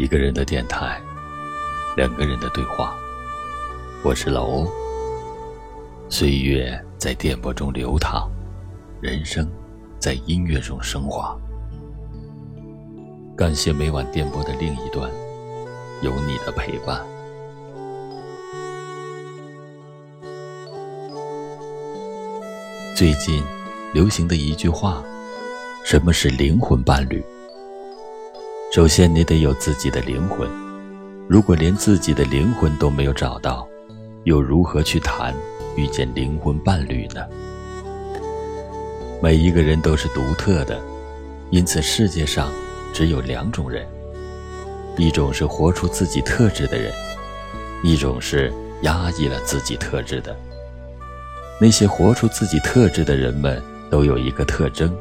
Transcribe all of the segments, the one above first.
一个人的电台，两个人的对话。我是老欧。岁月在电波中流淌，人生在音乐中升华。感谢每晚电波的另一端，有你的陪伴。最近流行的一句话：“什么是灵魂伴侣？”首先，你得有自己的灵魂。如果连自己的灵魂都没有找到，又如何去谈遇见灵魂伴侣呢？每一个人都是独特的，因此世界上只有两种人：一种是活出自己特质的人，一种是压抑了自己特质的。那些活出自己特质的人们都有一个特征，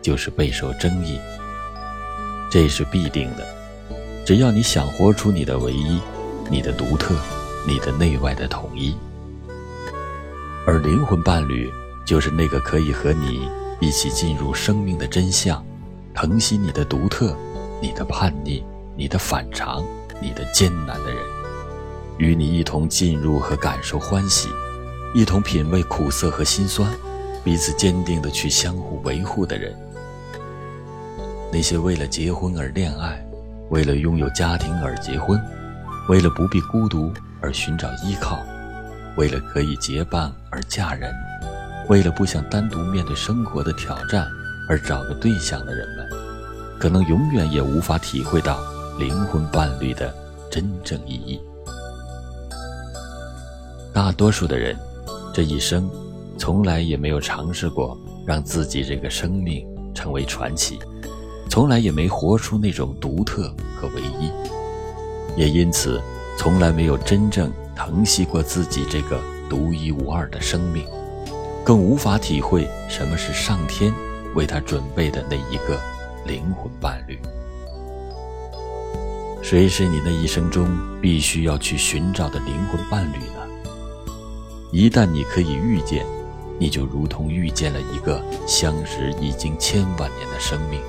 就是备受争议。这是必定的，只要你想活出你的唯一、你的独特、你的内外的统一，而灵魂伴侣就是那个可以和你一起进入生命的真相，疼惜你的独特、你的叛逆、你的反常、你的艰难的人，与你一同进入和感受欢喜，一同品味苦涩和心酸，彼此坚定的去相互维护的人。那些为了结婚而恋爱，为了拥有家庭而结婚，为了不必孤独而寻找依靠，为了可以结伴而嫁人，为了不想单独面对生活的挑战而找个对象的人们，可能永远也无法体会到灵魂伴侣的真正意义。大多数的人，这一生，从来也没有尝试过让自己这个生命成为传奇。从来也没活出那种独特和唯一，也因此从来没有真正疼惜过自己这个独一无二的生命，更无法体会什么是上天为他准备的那一个灵魂伴侣。谁是你那一生中必须要去寻找的灵魂伴侣呢？一旦你可以遇见，你就如同遇见了一个相识已经千万年的生命。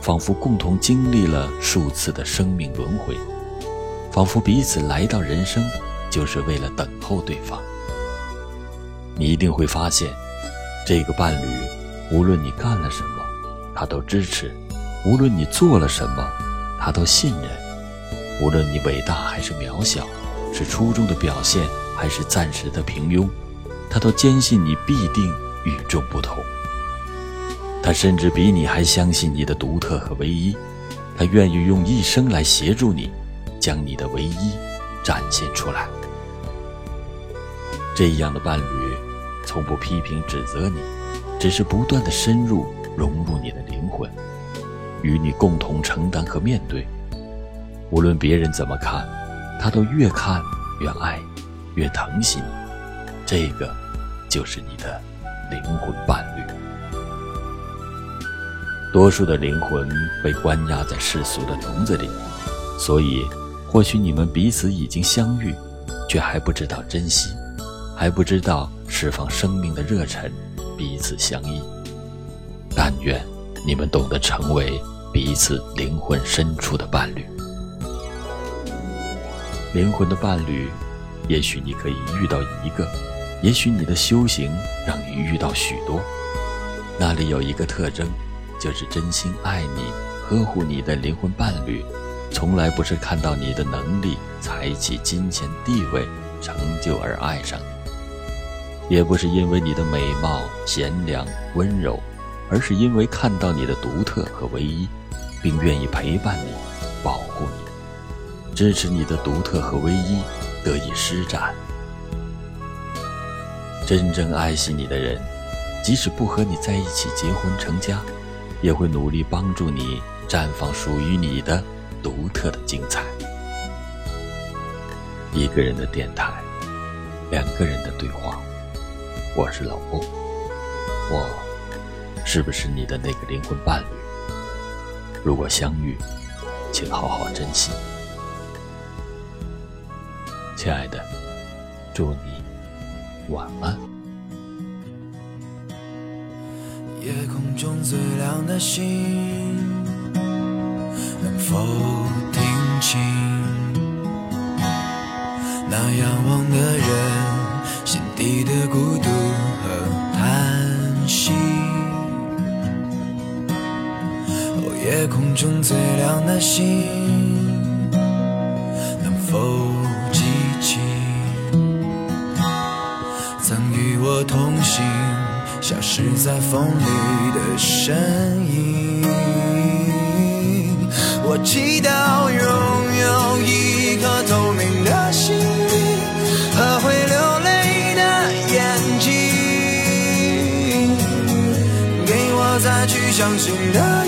仿佛共同经历了数次的生命轮回，仿佛彼此来到人生就是为了等候对方。你一定会发现，这个伴侣，无论你干了什么，他都支持；无论你做了什么，他都信任；无论你伟大还是渺小，是出众的表现还是暂时的平庸，他都坚信你必定与众不同。他甚至比你还相信你的独特和唯一，他愿意用一生来协助你，将你的唯一展现出来。这样的伴侣，从不批评指责你，只是不断的深入融入你的灵魂，与你共同承担和面对。无论别人怎么看，他都越看越爱，越疼惜你。这个，就是你的灵魂伴侣。多数的灵魂被关押在世俗的笼子里，所以，或许你们彼此已经相遇，却还不知道珍惜，还不知道释放生命的热忱，彼此相依。但愿你们懂得成为彼此灵魂深处的伴侣。灵魂的伴侣，也许你可以遇到一个，也许你的修行让你遇到许多。那里有一个特征。就是真心爱你、呵护你的灵魂伴侣，从来不是看到你的能力、才气、金钱、地位、成就而爱上你，也不是因为你的美貌、贤良、温柔，而是因为看到你的独特和唯一，并愿意陪伴你、保护你、支持你的独特和唯一得以施展。真正爱惜你的人，即使不和你在一起结婚成家。也会努力帮助你绽放属于你的独特的精彩。一个人的电台，两个人的对话。我是老欧，我是不是你的那个灵魂伴侣？如果相遇，请好好珍惜。亲爱的，祝你晚安。夜空中最亮的星，能否听清？那仰望的人，心底的孤独和叹息。哦，夜空中最亮的星，能否记起？曾与我同行。消失在风里的身影？我祈祷拥有一颗透明的心灵和会流泪的眼睛，给我再去相信的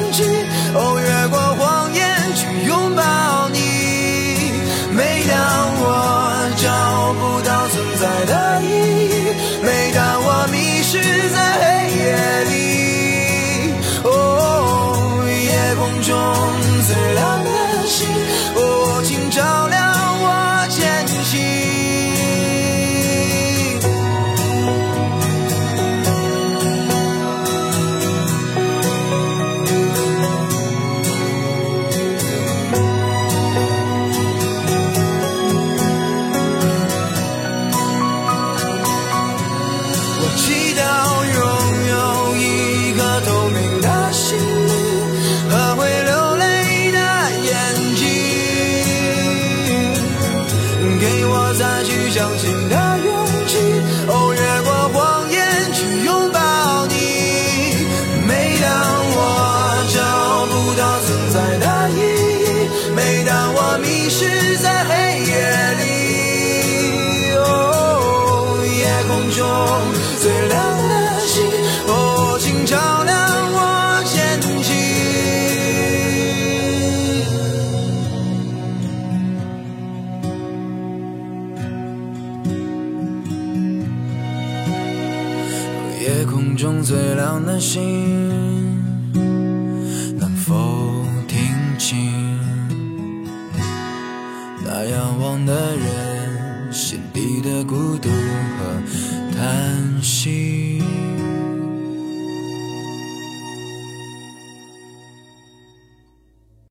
我祈最亮的星，